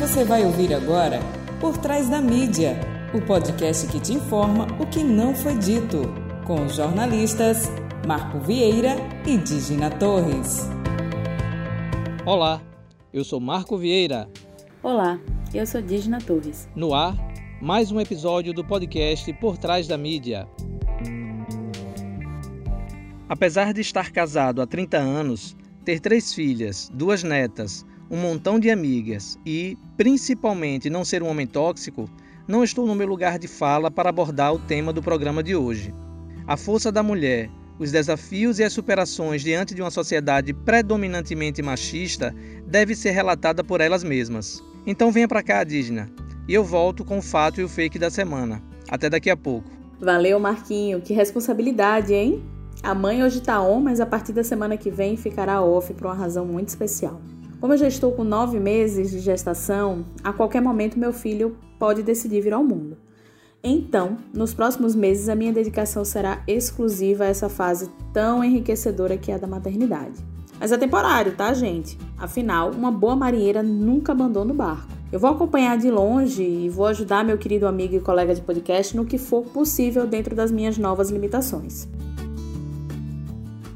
Você vai ouvir agora Por Trás da Mídia, o podcast que te informa o que não foi dito, com os jornalistas Marco Vieira e Digina Torres. Olá, eu sou Marco Vieira. Olá, eu sou Digina Torres. No ar, mais um episódio do podcast Por Trás da Mídia. Apesar de estar casado há 30 anos, ter três filhas, duas netas, um montão de amigas e, principalmente, não ser um homem tóxico, não estou no meu lugar de fala para abordar o tema do programa de hoje. A força da mulher, os desafios e as superações diante de uma sociedade predominantemente machista deve ser relatada por elas mesmas. Então venha para cá, Dígena, e eu volto com o fato e o fake da semana. Até daqui a pouco. Valeu, Marquinho. Que responsabilidade, hein? A mãe hoje tá on, mas a partir da semana que vem ficará off por uma razão muito especial. Como eu já estou com nove meses de gestação, a qualquer momento meu filho pode decidir vir ao mundo. Então, nos próximos meses, a minha dedicação será exclusiva a essa fase tão enriquecedora que é a da maternidade. Mas é temporário, tá, gente? Afinal, uma boa marinheira nunca abandona o barco. Eu vou acompanhar de longe e vou ajudar meu querido amigo e colega de podcast no que for possível dentro das minhas novas limitações.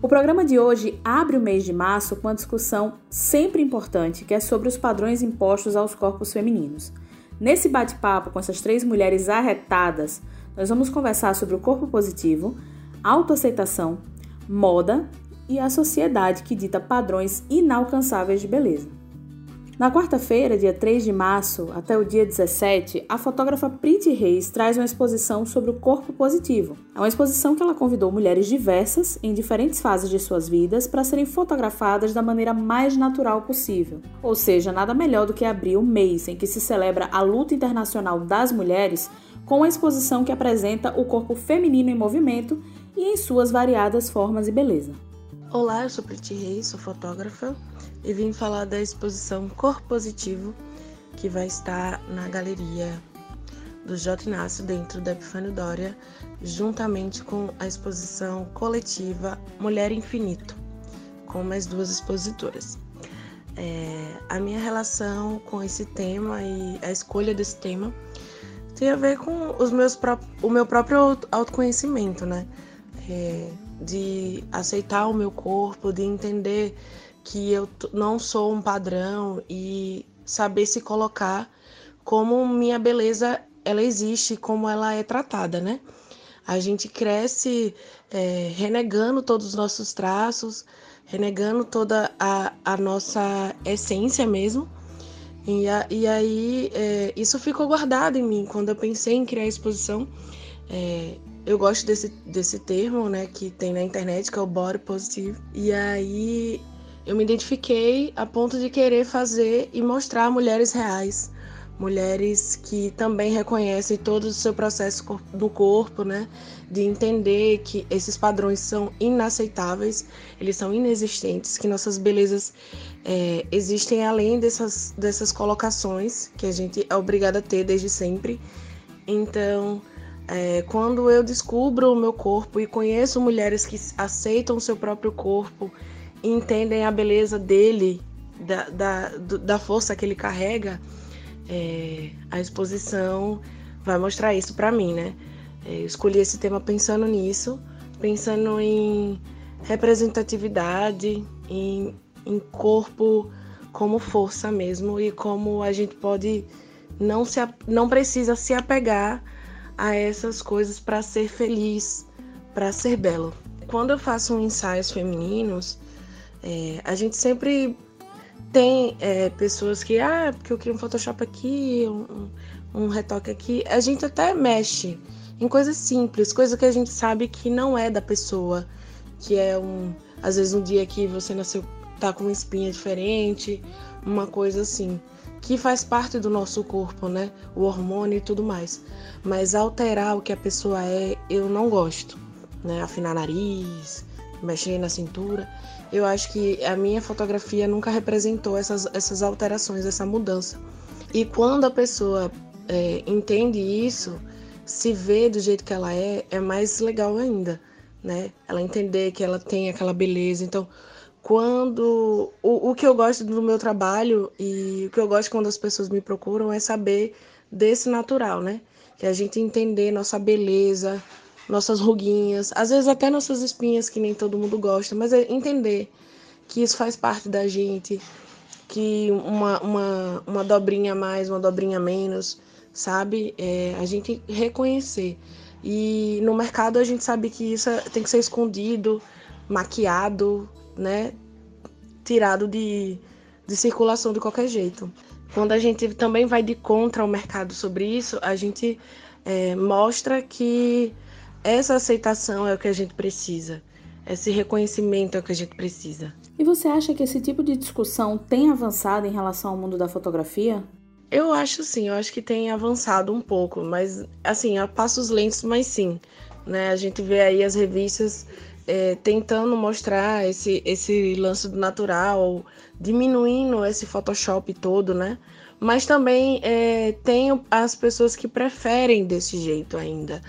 O programa de hoje abre o mês de março com uma discussão sempre importante, que é sobre os padrões impostos aos corpos femininos. Nesse bate-papo com essas três mulheres arretadas, nós vamos conversar sobre o corpo positivo, autoaceitação, moda e a sociedade que dita padrões inalcançáveis de beleza. Na quarta-feira, dia 3 de março, até o dia 17, a fotógrafa Priti Reis traz uma exposição sobre o corpo positivo. É uma exposição que ela convidou mulheres diversas, em diferentes fases de suas vidas, para serem fotografadas da maneira mais natural possível. Ou seja, nada melhor do que abrir o mês em que se celebra a luta internacional das mulheres com uma exposição que apresenta o corpo feminino em movimento e em suas variadas formas e beleza. Olá, eu sou Priti Reis, sou fotógrafa e vim falar da exposição Corpo Positivo, que vai estar na galeria do J. Inácio, dentro da Epifânio Dória, juntamente com a exposição coletiva Mulher Infinito, com mais duas expositoras. É, a minha relação com esse tema e a escolha desse tema tem a ver com os meus o meu próprio autoconhecimento, né? É, de aceitar o meu corpo, de entender que eu não sou um padrão e saber se colocar como minha beleza ela existe, como ela é tratada, né? A gente cresce é, renegando todos os nossos traços, renegando toda a, a nossa essência mesmo. E, a, e aí é, isso ficou guardado em mim. Quando eu pensei em criar a exposição, é, eu gosto desse, desse termo, né, que tem na internet, que é o body positive. E aí eu me identifiquei a ponto de querer fazer e mostrar mulheres reais, mulheres que também reconhecem todo o seu processo do corpo, né? De entender que esses padrões são inaceitáveis, eles são inexistentes, que nossas belezas é, existem além dessas, dessas colocações que a gente é obrigada a ter desde sempre. Então, é, quando eu descubro o meu corpo e conheço mulheres que aceitam o seu próprio corpo, entendem a beleza dele, da, da, da força que ele carrega, é, a exposição vai mostrar isso para mim, né? É, eu escolhi esse tema pensando nisso, pensando em representatividade, em, em corpo como força mesmo e como a gente pode não se não precisa se apegar a essas coisas para ser feliz, para ser belo. Quando eu faço ensaios femininos, é, a gente sempre tem é, pessoas que, ah, porque eu queria um Photoshop aqui, um, um retoque aqui. A gente até mexe em coisas simples, coisa que a gente sabe que não é da pessoa, que é um, às vezes um dia que você nasceu tá com uma espinha diferente, uma coisa assim, que faz parte do nosso corpo, né? O hormônio e tudo mais. Mas alterar o que a pessoa é, eu não gosto, né? Afinar nariz, mexer na cintura. Eu acho que a minha fotografia nunca representou essas, essas alterações, essa mudança. E quando a pessoa é, entende isso, se vê do jeito que ela é, é mais legal ainda, né? Ela entender que ela tem aquela beleza. Então, quando o, o que eu gosto do meu trabalho e o que eu gosto quando as pessoas me procuram é saber desse natural, né? Que a gente entender nossa beleza, nossas ruguinhas, às vezes até nossas espinhas que nem todo mundo gosta, mas é entender que isso faz parte da gente, que uma, uma, uma dobrinha a mais, uma dobrinha a menos, sabe? É, a gente reconhecer. E no mercado a gente sabe que isso é, tem que ser escondido, maquiado, né? Tirado de, de circulação de qualquer jeito. Quando a gente também vai de contra o mercado sobre isso, a gente é, mostra que essa aceitação é o que a gente precisa. Esse reconhecimento é o que a gente precisa. E você acha que esse tipo de discussão tem avançado em relação ao mundo da fotografia? Eu acho sim, eu acho que tem avançado um pouco, mas assim, a passos lentos, mas sim. Né? A gente vê aí as revistas é, tentando mostrar esse, esse lance do natural, diminuindo esse Photoshop todo, né? Mas também é, tem as pessoas que preferem desse jeito ainda.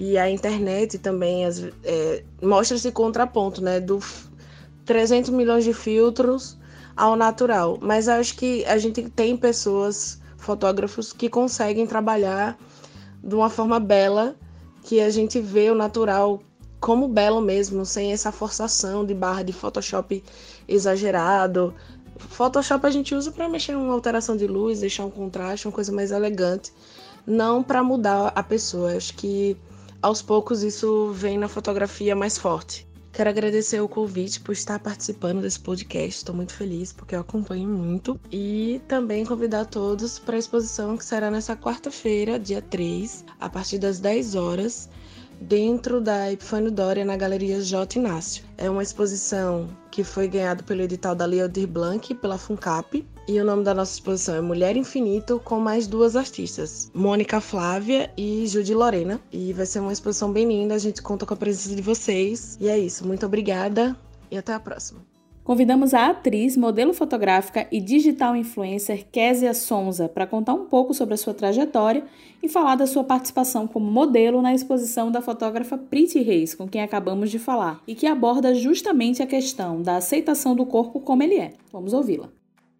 E a internet também é, mostra esse contraponto, né? Do 300 milhões de filtros ao natural. Mas acho que a gente tem pessoas, fotógrafos, que conseguem trabalhar de uma forma bela, que a gente vê o natural como belo mesmo, sem essa forçação de barra de Photoshop exagerado. Photoshop a gente usa para mexer uma alteração de luz, deixar um contraste, uma coisa mais elegante, não para mudar a pessoa. Acho que aos poucos isso vem na fotografia mais forte. Quero agradecer o convite por estar participando desse podcast. Estou muito feliz porque eu acompanho muito. E também convidar todos para a exposição que será nessa quarta-feira, dia 3, a partir das 10 horas, dentro da Epifânio Dória, na Galeria J. Inácio. É uma exposição que foi ganhada pelo edital da Lei Aldir Blanc pela FUNCAP. E o nome da nossa exposição é Mulher Infinito, com mais duas artistas, Mônica Flávia e Judy Lorena. E vai ser uma exposição bem linda, a gente conta com a presença de vocês. E é isso, muito obrigada e até a próxima. Convidamos a atriz, modelo fotográfica e digital influencer Késia Sonza para contar um pouco sobre a sua trajetória e falar da sua participação como modelo na exposição da fotógrafa Priti Reis, com quem acabamos de falar, e que aborda justamente a questão da aceitação do corpo como ele é. Vamos ouvi-la.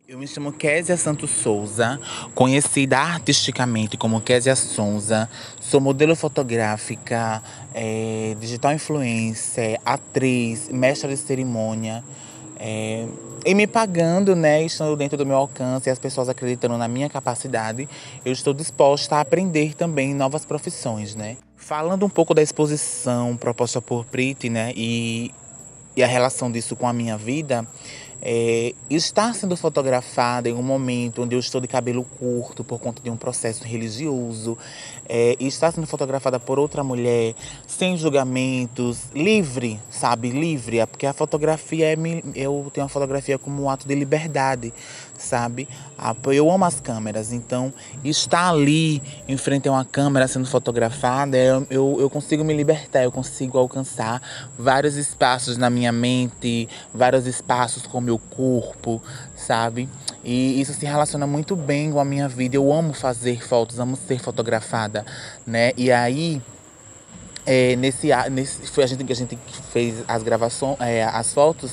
Eu me chamo Késia Santos Souza, conhecida artisticamente como Késia Sonza. Sou modelo fotográfica, é, digital influencer, atriz, mestra de cerimônia. É, e me pagando, né, estando dentro do meu alcance e as pessoas acreditando na minha capacidade, eu estou disposta a aprender também novas profissões, né. Falando um pouco da exposição proposta por Priti, né, e, e a relação disso com a minha vida, é, estar sendo fotografada em um momento onde eu estou de cabelo curto por conta de um processo religioso, é, estar sendo fotografada por outra mulher sem julgamentos, livre, sabe? Livre, é porque a fotografia é. Eu tenho a fotografia como um ato de liberdade, sabe? Eu amo as câmeras, então estar ali em frente a uma câmera sendo fotografada, eu, eu, consigo me libertar, eu consigo alcançar vários espaços na minha mente, vários espaços com o meu corpo, sabe? E isso se relaciona muito bem com a minha vida. Eu amo fazer fotos, amo ser fotografada, né? E aí é, nesse, nesse foi a gente a gente fez as gravações, é, as fotos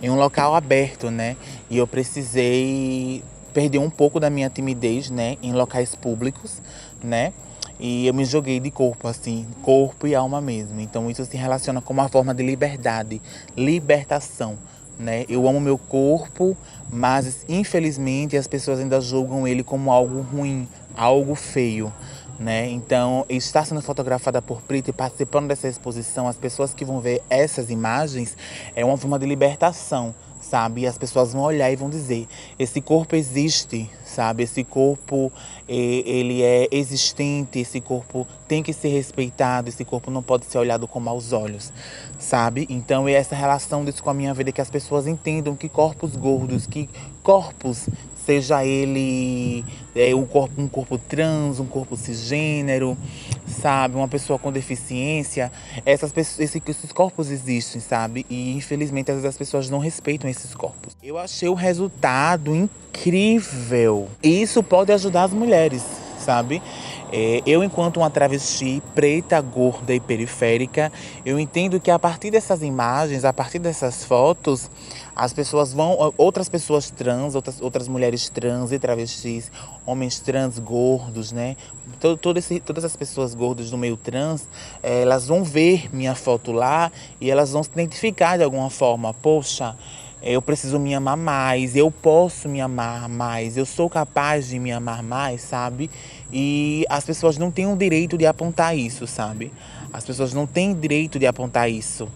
em um local aberto, né? E eu precisei perder um pouco da minha timidez, né, em locais públicos, né? E eu me joguei de corpo, assim, corpo e alma mesmo. Então isso se relaciona com uma forma de liberdade, libertação, né? Eu amo meu corpo, mas infelizmente as pessoas ainda julgam ele como algo ruim, algo feio. Né? Então, estar sendo fotografada por Prita e participando dessa exposição, as pessoas que vão ver essas imagens, é uma forma de libertação, sabe? E as pessoas vão olhar e vão dizer: esse corpo existe, sabe? Esse corpo ele é existente, esse corpo tem que ser respeitado, esse corpo não pode ser olhado com maus olhos, sabe? Então, é essa relação disso com a minha vida que as pessoas entendam que corpos gordos, que corpos seja ele é, um, corpo, um corpo trans, um corpo cisgênero, sabe? Uma pessoa com deficiência. Essas pessoas, esses, esses corpos existem, sabe? E infelizmente às vezes as pessoas não respeitam esses corpos. Eu achei o resultado incrível. E isso pode ajudar as mulheres, sabe? É, eu, enquanto uma travesti preta, gorda e periférica, eu entendo que a partir dessas imagens, a partir dessas fotos, as pessoas vão, outras pessoas trans, outras, outras mulheres trans e travestis, homens trans gordos, né? Todo, todo esse, todas as pessoas gordas do meio trans, é, elas vão ver minha foto lá e elas vão se identificar de alguma forma. Poxa, eu preciso me amar mais, eu posso me amar mais, eu sou capaz de me amar mais, sabe? E as pessoas não têm o direito de apontar isso, sabe? As pessoas não têm direito de apontar isso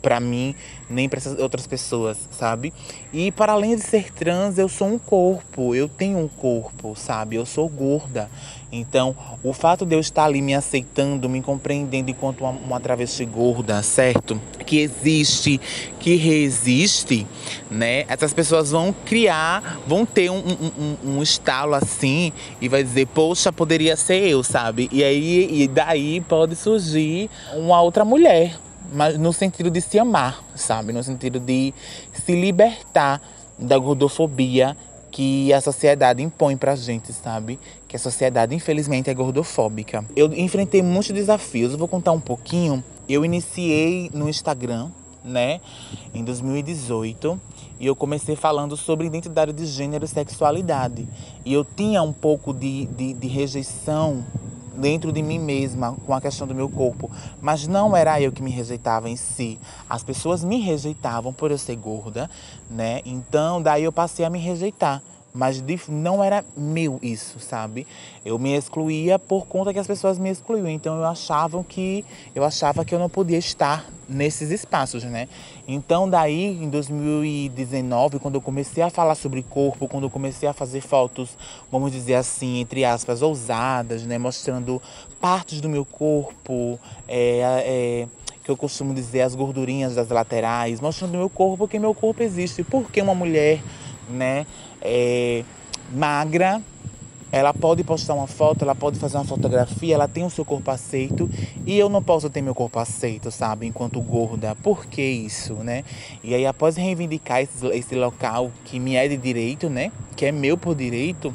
para mim, nem para essas outras pessoas, sabe? E para além de ser trans, eu sou um corpo, eu tenho um corpo, sabe? Eu sou gorda. Então, o fato de eu estar ali me aceitando, me compreendendo enquanto uma, uma travesti gorda, certo? Que existe, que resiste, né? Essas pessoas vão criar, vão ter um, um, um, um estalo assim e vai dizer, poxa, poderia ser eu, sabe? E aí, e daí pode surgir uma outra mulher, mas no sentido de se amar, sabe? No sentido de se libertar da gordofobia que a sociedade impõe pra gente, sabe? Que a sociedade, infelizmente, é gordofóbica. Eu enfrentei muitos desafios, eu vou contar um pouquinho. Eu iniciei no Instagram, né, em 2018, e eu comecei falando sobre identidade de gênero e sexualidade. E eu tinha um pouco de, de, de rejeição dentro de mim mesma com a questão do meu corpo, mas não era eu que me rejeitava em si. As pessoas me rejeitavam por eu ser gorda, né? Então daí eu passei a me rejeitar. Mas não era meu isso, sabe? Eu me excluía por conta que as pessoas me excluíam. Então eu achava que eu achava que eu não podia estar nesses espaços, né? Então daí em 2019, quando eu comecei a falar sobre corpo, quando eu comecei a fazer fotos, vamos dizer assim, entre aspas, ousadas, né, mostrando partes do meu corpo, é, é, que eu costumo dizer as gordurinhas das laterais, mostrando meu corpo porque meu corpo existe. Porque uma mulher, né, é, magra, ela pode postar uma foto, ela pode fazer uma fotografia, ela tem o seu corpo aceito e eu não posso ter meu corpo aceito, sabe? Enquanto gorda. Por que isso, né? E aí, após reivindicar esse, esse local que me é de direito, né? Que é meu por direito,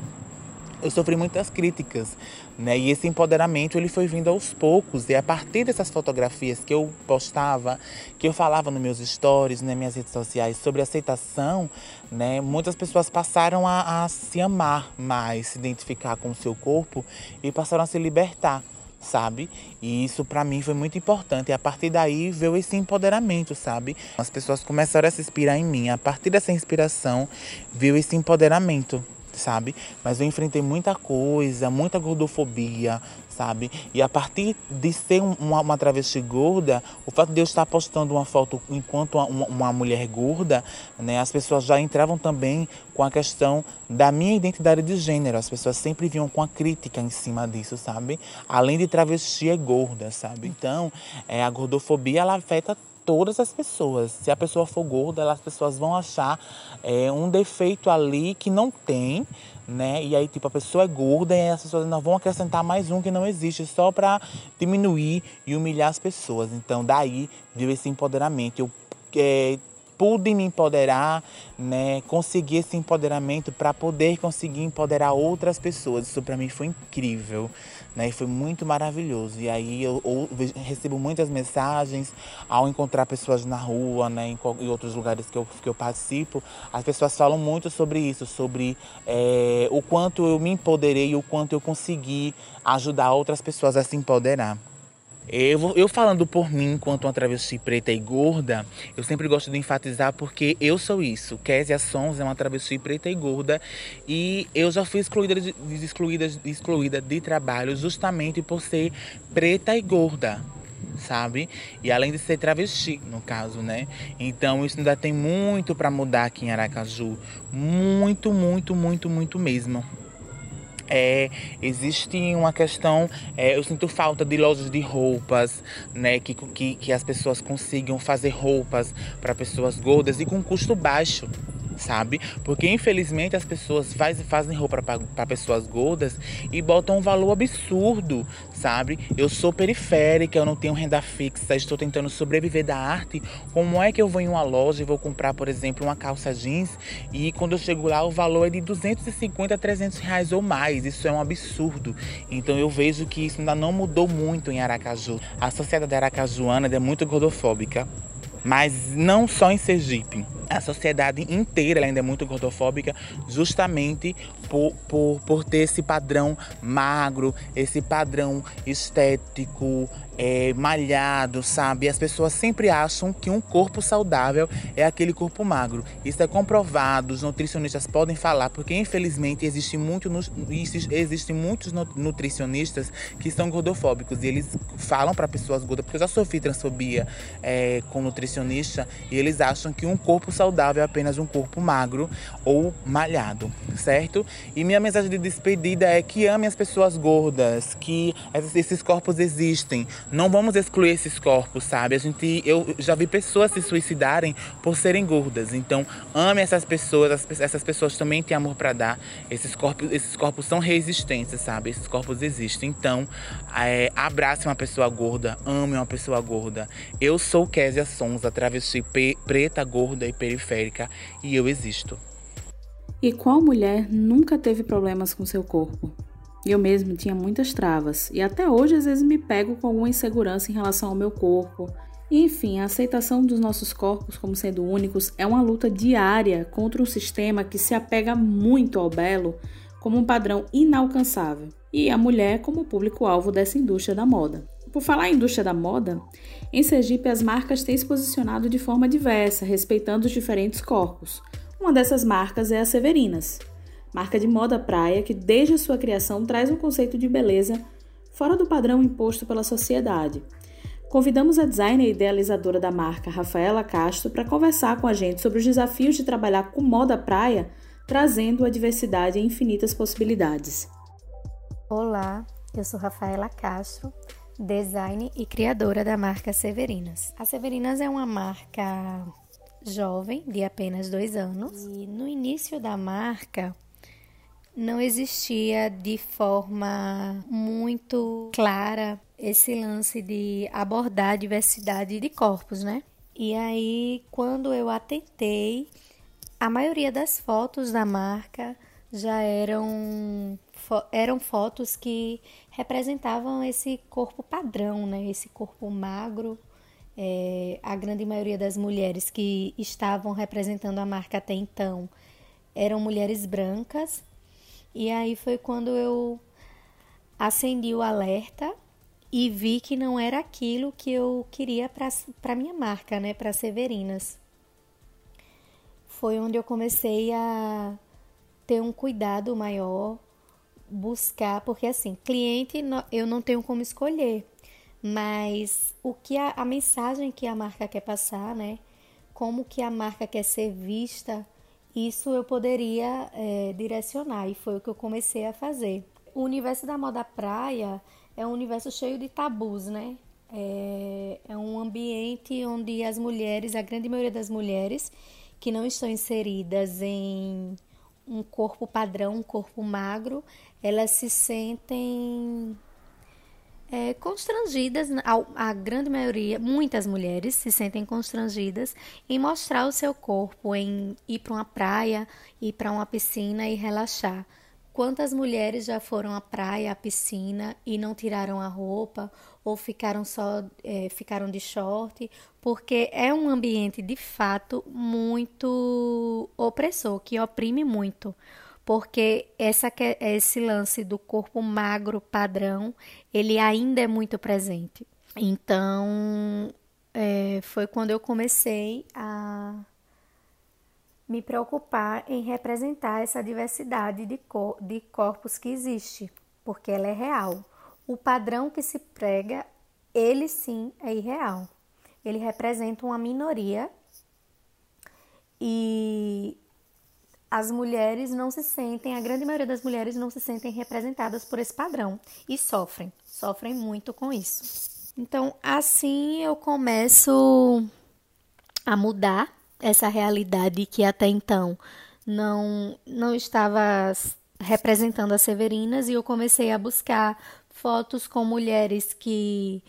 eu sofri muitas críticas, né? E esse empoderamento ele foi vindo aos poucos. E a partir dessas fotografias que eu postava, que eu falava nos meus stories, nas minhas redes sociais sobre aceitação, né? Muitas pessoas passaram a, a se amar mais, se identificar com o seu corpo e passaram a se libertar sabe? E isso para mim foi muito importante. E a partir daí veio esse empoderamento, sabe? As pessoas começaram a se inspirar em mim. A partir dessa inspiração veio esse empoderamento, sabe? Mas eu enfrentei muita coisa, muita gordofobia, sabe? E a partir de ser uma, uma travesti gorda, o fato de eu estar postando uma foto enquanto uma, uma, mulher gorda, né? As pessoas já entravam também com a questão da minha identidade de gênero. As pessoas sempre vinham com a crítica em cima disso, sabe? Além de travesti é gorda, sabe? Então, é, a gordofobia, ela afeta todas as pessoas. Se a pessoa for gorda, as pessoas vão achar é, um defeito ali que não tem, né? E aí, tipo, a pessoa é gorda e as pessoas ainda vão acrescentar mais um que não existe, só para diminuir e humilhar as pessoas. Então, daí veio esse empoderamento. Eu é, pude me empoderar, né? Conseguir esse empoderamento para poder conseguir empoderar outras pessoas. Isso para mim foi incrível, né? Foi muito maravilhoso. E aí eu, eu, recebo muitas mensagens ao encontrar pessoas na rua, né? Em, em, outros lugares que eu, que eu participo, as pessoas falam muito sobre isso, sobre é, o quanto eu me empoderei, o quanto eu consegui ajudar outras pessoas a se empoderar. Eu, eu falando por mim, enquanto uma travesti preta e gorda, eu sempre gosto de enfatizar porque eu sou isso. Késia Sons é uma travesti preta e gorda e eu já fui excluída excluída, excluída de trabalho justamente por ser preta e gorda sabe? E além de ser travesti, no caso, né? Então isso ainda tem muito para mudar aqui em Aracaju, muito, muito, muito, muito mesmo. É, existe uma questão, é, eu sinto falta de lojas de roupas, né, que, que, que as pessoas consigam fazer roupas para pessoas gordas e com custo baixo, sabe? Porque infelizmente as pessoas faz, fazem roupa para pessoas gordas e botam um valor absurdo, sabe? Eu sou periférica, eu não tenho renda fixa, estou tentando sobreviver da arte. Como é que eu vou em uma loja e vou comprar, por exemplo, uma calça jeans e quando eu chego lá o valor é de 250 a 300 reais ou mais? Isso é um absurdo. Então eu vejo que isso ainda não mudou muito em Aracaju. A sociedade aracajuana é muito gordofóbica mas não só em Sergipe. A sociedade inteira ainda é muito gordofóbica, justamente por, por, por ter esse padrão magro, esse padrão estético, é, malhado, sabe? As pessoas sempre acham que um corpo saudável é aquele corpo magro. Isso é comprovado, os nutricionistas podem falar, porque infelizmente existe muito, existem muitos nutricionistas que são gordofóbicos e eles falam para pessoas gordas, porque eu já sofri transfobia é, com nutricionista e eles acham que um corpo saudável é apenas um corpo magro ou malhado, certo? E minha mensagem de despedida é que ame as pessoas gordas, que esses corpos existem. Não vamos excluir esses corpos, sabe? A gente, eu já vi pessoas se suicidarem por serem gordas. Então, ame essas pessoas. Essas pessoas também têm amor para dar. Esses corpos, esses corpos são resistentes, sabe? Esses corpos existem. Então, é, abrace uma pessoa gorda, ame uma pessoa gorda. Eu sou Késia Sonza, travesti preta, gorda e periférica, e eu existo. E qual mulher nunca teve problemas com seu corpo? Eu mesmo tinha muitas travas e até hoje às vezes me pego com alguma insegurança em relação ao meu corpo. Enfim, a aceitação dos nossos corpos como sendo únicos é uma luta diária contra um sistema que se apega muito ao belo como um padrão inalcançável e a mulher como público-alvo dessa indústria da moda. Por falar em indústria da moda, em Sergipe as marcas têm se posicionado de forma diversa, respeitando os diferentes corpos. Uma dessas marcas é a Severinas, marca de moda praia que desde a sua criação traz um conceito de beleza fora do padrão imposto pela sociedade. Convidamos a designer e idealizadora da marca, Rafaela Castro, para conversar com a gente sobre os desafios de trabalhar com moda praia, trazendo a diversidade e infinitas possibilidades. Olá, eu sou Rafaela Castro, design e criadora da marca Severinas. A Severinas é uma marca jovem, de apenas dois anos, e no início da marca não existia de forma muito clara esse lance de abordar a diversidade de corpos, né? E aí, quando eu atentei, a maioria das fotos da marca já eram, eram fotos que representavam esse corpo padrão, né? Esse corpo magro. É, a grande maioria das mulheres que estavam representando a marca até então eram mulheres brancas e aí foi quando eu acendi o alerta e vi que não era aquilo que eu queria para minha marca, né, para Severinas. Foi onde eu comecei a ter um cuidado maior, buscar, porque assim, cliente eu não tenho como escolher, mas o que a, a mensagem que a marca quer passar, né? Como que a marca quer ser vista isso eu poderia é, direcionar e foi o que eu comecei a fazer. O universo da moda praia é um universo cheio de tabus, né? É, é um ambiente onde as mulheres, a grande maioria das mulheres que não estão inseridas em um corpo padrão, um corpo magro, elas se sentem é, constrangidas, a, a grande maioria, muitas mulheres se sentem constrangidas em mostrar o seu corpo, em ir para uma praia, ir para uma piscina e relaxar. Quantas mulheres já foram à praia, à piscina e não tiraram a roupa ou ficaram só é, ficaram de short? Porque é um ambiente de fato muito opressor, que oprime muito porque essa, esse lance do corpo magro padrão, ele ainda é muito presente. Então, é, foi quando eu comecei a me preocupar em representar essa diversidade de, cor, de corpos que existe, porque ela é real. O padrão que se prega, ele sim é irreal. Ele representa uma minoria e as mulheres não se sentem, a grande maioria das mulheres não se sentem representadas por esse padrão e sofrem, sofrem muito com isso. Então, assim eu começo a mudar essa realidade que até então não, não estava representando as Severinas e eu comecei a buscar fotos com mulheres que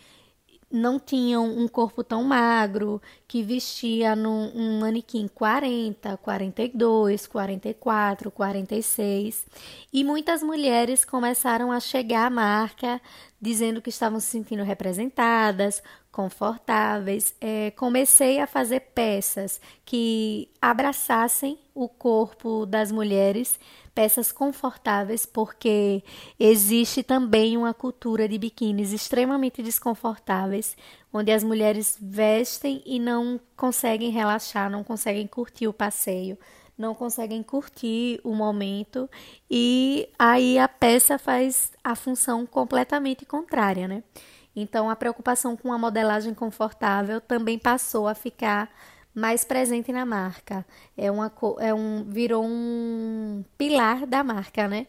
não tinham um corpo tão magro, que vestia num um manequim 40, 42, 44, 46. E muitas mulheres começaram a chegar à marca dizendo que estavam se sentindo representadas, confortáveis. É, comecei a fazer peças que abraçassem o corpo das mulheres peças confortáveis, porque existe também uma cultura de biquínis extremamente desconfortáveis, onde as mulheres vestem e não conseguem relaxar, não conseguem curtir o passeio, não conseguem curtir o momento, e aí a peça faz a função completamente contrária, né? Então a preocupação com a modelagem confortável também passou a ficar mais presente na marca. É uma é um virou um pilar da marca, né?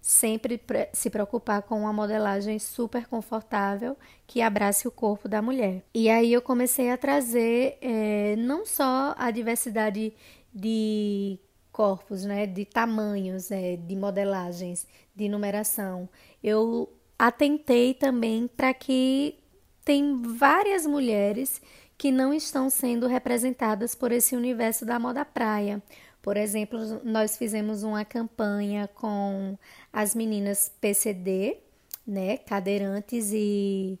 Sempre se preocupar com uma modelagem super confortável que abrace o corpo da mulher. E aí eu comecei a trazer é, não só a diversidade de corpos, né, de tamanhos, é, de modelagens, de numeração. Eu atentei também para que tem várias mulheres que não estão sendo representadas por esse universo da moda praia. Por exemplo, nós fizemos uma campanha com as meninas PCD, né, cadeirantes e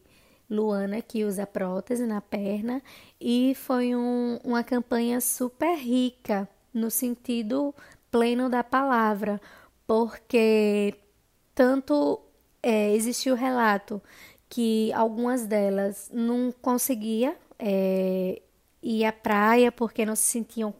Luana que usa prótese na perna e foi um, uma campanha super rica no sentido pleno da palavra, porque tanto é, existiu o relato que algumas delas não conseguia é, ir à praia porque não se sentiam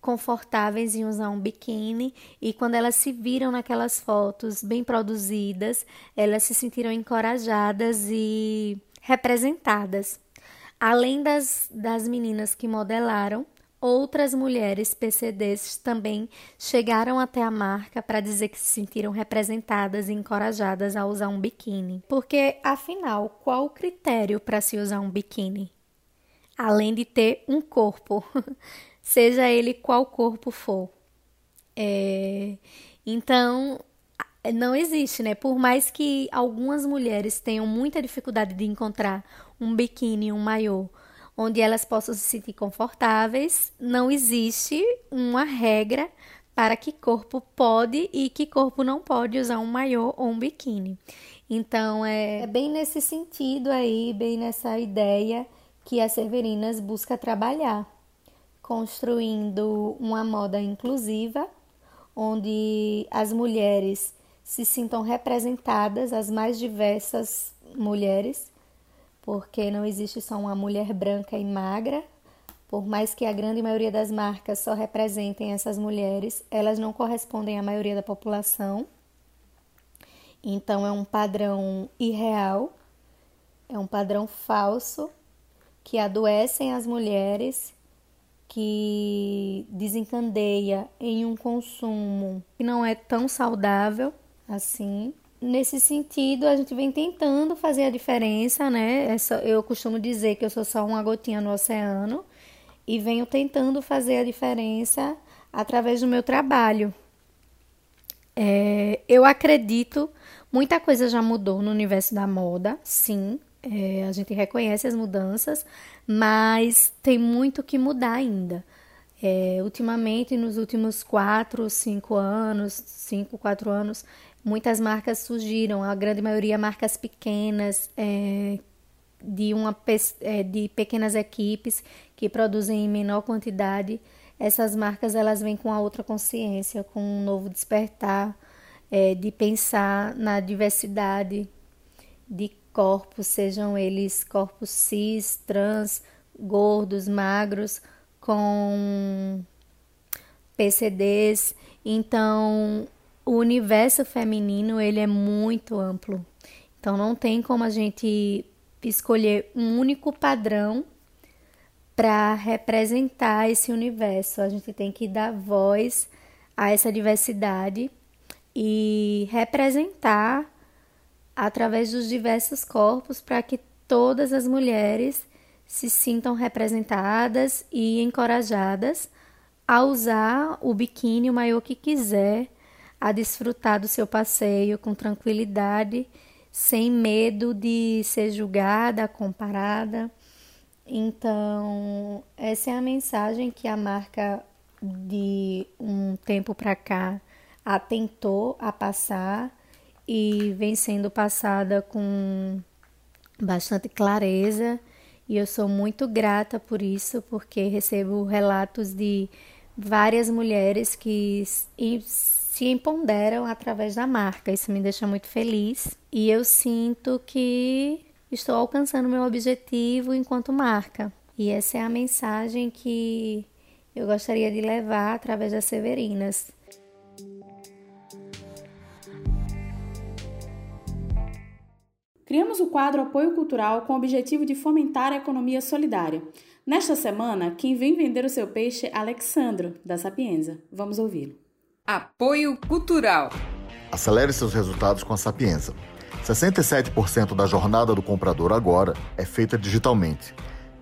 confortáveis em usar um biquíni e quando elas se viram naquelas fotos bem produzidas, elas se sentiram encorajadas e representadas. Além das, das meninas que modelaram, outras mulheres PCDs também chegaram até a marca para dizer que se sentiram representadas e encorajadas a usar um biquíni. Porque, afinal, qual o critério para se usar um biquíni? além de ter um corpo, seja ele qual corpo for. É, então, não existe, né? Por mais que algumas mulheres tenham muita dificuldade de encontrar um biquíni, um maiô, onde elas possam se sentir confortáveis, não existe uma regra para que corpo pode e que corpo não pode usar um maiô ou um biquíni. Então, é, é bem nesse sentido aí, bem nessa ideia que a Severinas busca trabalhar, construindo uma moda inclusiva, onde as mulheres se sintam representadas, as mais diversas mulheres, porque não existe só uma mulher branca e magra. Por mais que a grande maioria das marcas só representem essas mulheres, elas não correspondem à maioria da população. Então é um padrão irreal, é um padrão falso que adoecem as mulheres, que desencandeia em um consumo que não é tão saudável assim. Nesse sentido, a gente vem tentando fazer a diferença, né? É eu costumo dizer que eu sou só uma gotinha no oceano e venho tentando fazer a diferença através do meu trabalho. É, eu acredito, muita coisa já mudou no universo da moda, sim, é, a gente reconhece as mudanças, mas tem muito que mudar ainda. É, ultimamente, nos últimos quatro, cinco anos, cinco, quatro anos, muitas marcas surgiram, a grande maioria marcas pequenas, é, de, uma, é, de pequenas equipes que produzem em menor quantidade. Essas marcas elas vêm com a outra consciência, com um novo despertar, é, de pensar na diversidade de corpos, sejam eles corpos cis, trans, gordos, magros, com PCDs. Então, o universo feminino ele é muito amplo. Então, não tem como a gente escolher um único padrão para representar esse universo. A gente tem que dar voz a essa diversidade e representar através dos diversos corpos para que todas as mulheres se sintam representadas e encorajadas a usar o biquíni, o maior que quiser, a desfrutar do seu passeio com tranquilidade, sem medo de ser julgada, comparada. Então, essa é a mensagem que a marca de um tempo para cá atentou a passar e vem sendo passada com bastante clareza e eu sou muito grata por isso, porque recebo relatos de várias mulheres que se empoderam através da marca. Isso me deixa muito feliz e eu sinto que estou alcançando meu objetivo enquanto marca. E essa é a mensagem que eu gostaria de levar através das Severinas. Criamos o quadro Apoio Cultural com o objetivo de fomentar a economia solidária. Nesta semana, quem vem vender o seu peixe é Alexandro, da Sapienza. Vamos ouvi-lo. Apoio Cultural. Acelere seus resultados com a Sapienza. 67% da jornada do comprador agora é feita digitalmente.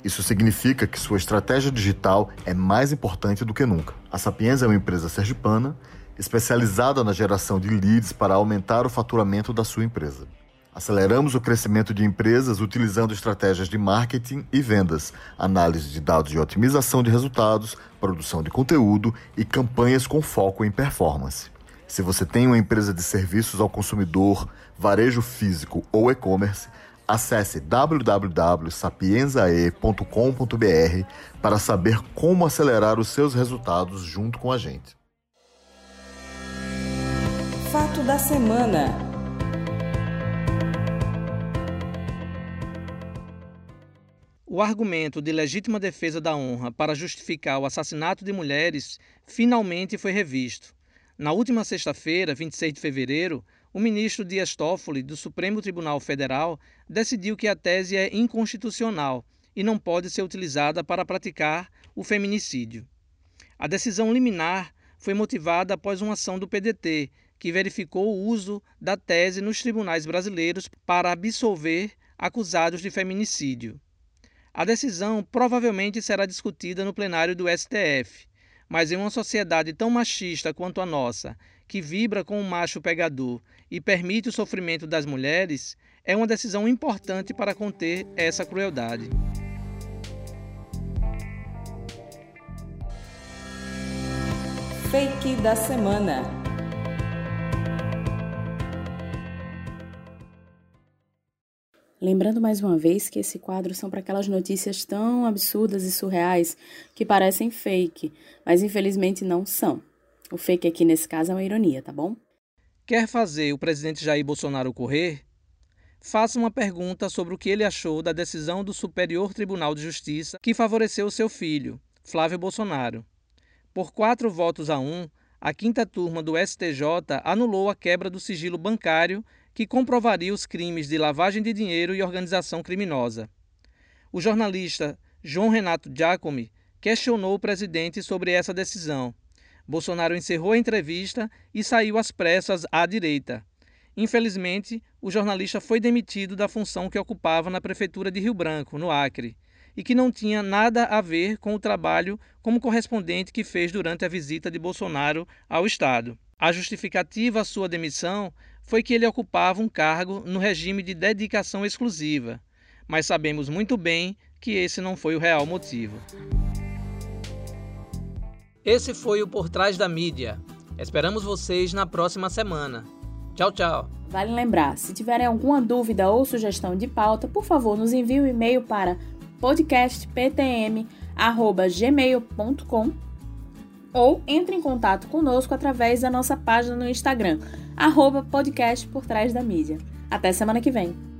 Isso significa que sua estratégia digital é mais importante do que nunca. A Sapienza é uma empresa sergipana especializada na geração de leads para aumentar o faturamento da sua empresa. Aceleramos o crescimento de empresas utilizando estratégias de marketing e vendas, análise de dados de otimização de resultados, produção de conteúdo e campanhas com foco em performance. Se você tem uma empresa de serviços ao consumidor, varejo físico ou e-commerce, acesse www.sapienzae.com.br para saber como acelerar os seus resultados junto com a gente. Fato da semana. O argumento de legítima defesa da honra para justificar o assassinato de mulheres finalmente foi revisto. Na última sexta-feira, 26 de fevereiro, o ministro Dias Toffoli, do Supremo Tribunal Federal, decidiu que a tese é inconstitucional e não pode ser utilizada para praticar o feminicídio. A decisão liminar foi motivada após uma ação do PDT, que verificou o uso da tese nos tribunais brasileiros para absolver acusados de feminicídio. A decisão provavelmente será discutida no plenário do STF, mas em uma sociedade tão machista quanto a nossa, que vibra com o macho pegador e permite o sofrimento das mulheres, é uma decisão importante para conter essa crueldade. Fake da semana. Lembrando mais uma vez que esse quadro são para aquelas notícias tão absurdas e surreais que parecem fake, mas infelizmente não são. O fake aqui nesse caso é uma ironia, tá bom? Quer fazer o presidente Jair Bolsonaro correr? Faça uma pergunta sobre o que ele achou da decisão do Superior Tribunal de Justiça que favoreceu seu filho, Flávio Bolsonaro. Por quatro votos a um, a quinta turma do STJ anulou a quebra do sigilo bancário que comprovaria os crimes de lavagem de dinheiro e organização criminosa. O jornalista João Renato Giacomi questionou o presidente sobre essa decisão. Bolsonaro encerrou a entrevista e saiu às pressas à direita. Infelizmente, o jornalista foi demitido da função que ocupava na prefeitura de Rio Branco, no Acre, e que não tinha nada a ver com o trabalho como correspondente que fez durante a visita de Bolsonaro ao estado. A justificativa à sua demissão foi que ele ocupava um cargo no regime de dedicação exclusiva, mas sabemos muito bem que esse não foi o real motivo. Esse foi o Por Trás da Mídia. Esperamos vocês na próxima semana. Tchau, tchau. Vale lembrar, se tiverem alguma dúvida ou sugestão de pauta, por favor, nos envie um e-mail para podcastptm@gmail.com ou entre em contato conosco através da nossa página no Instagram, arroba podcast por trás da mídia. Até semana que vem!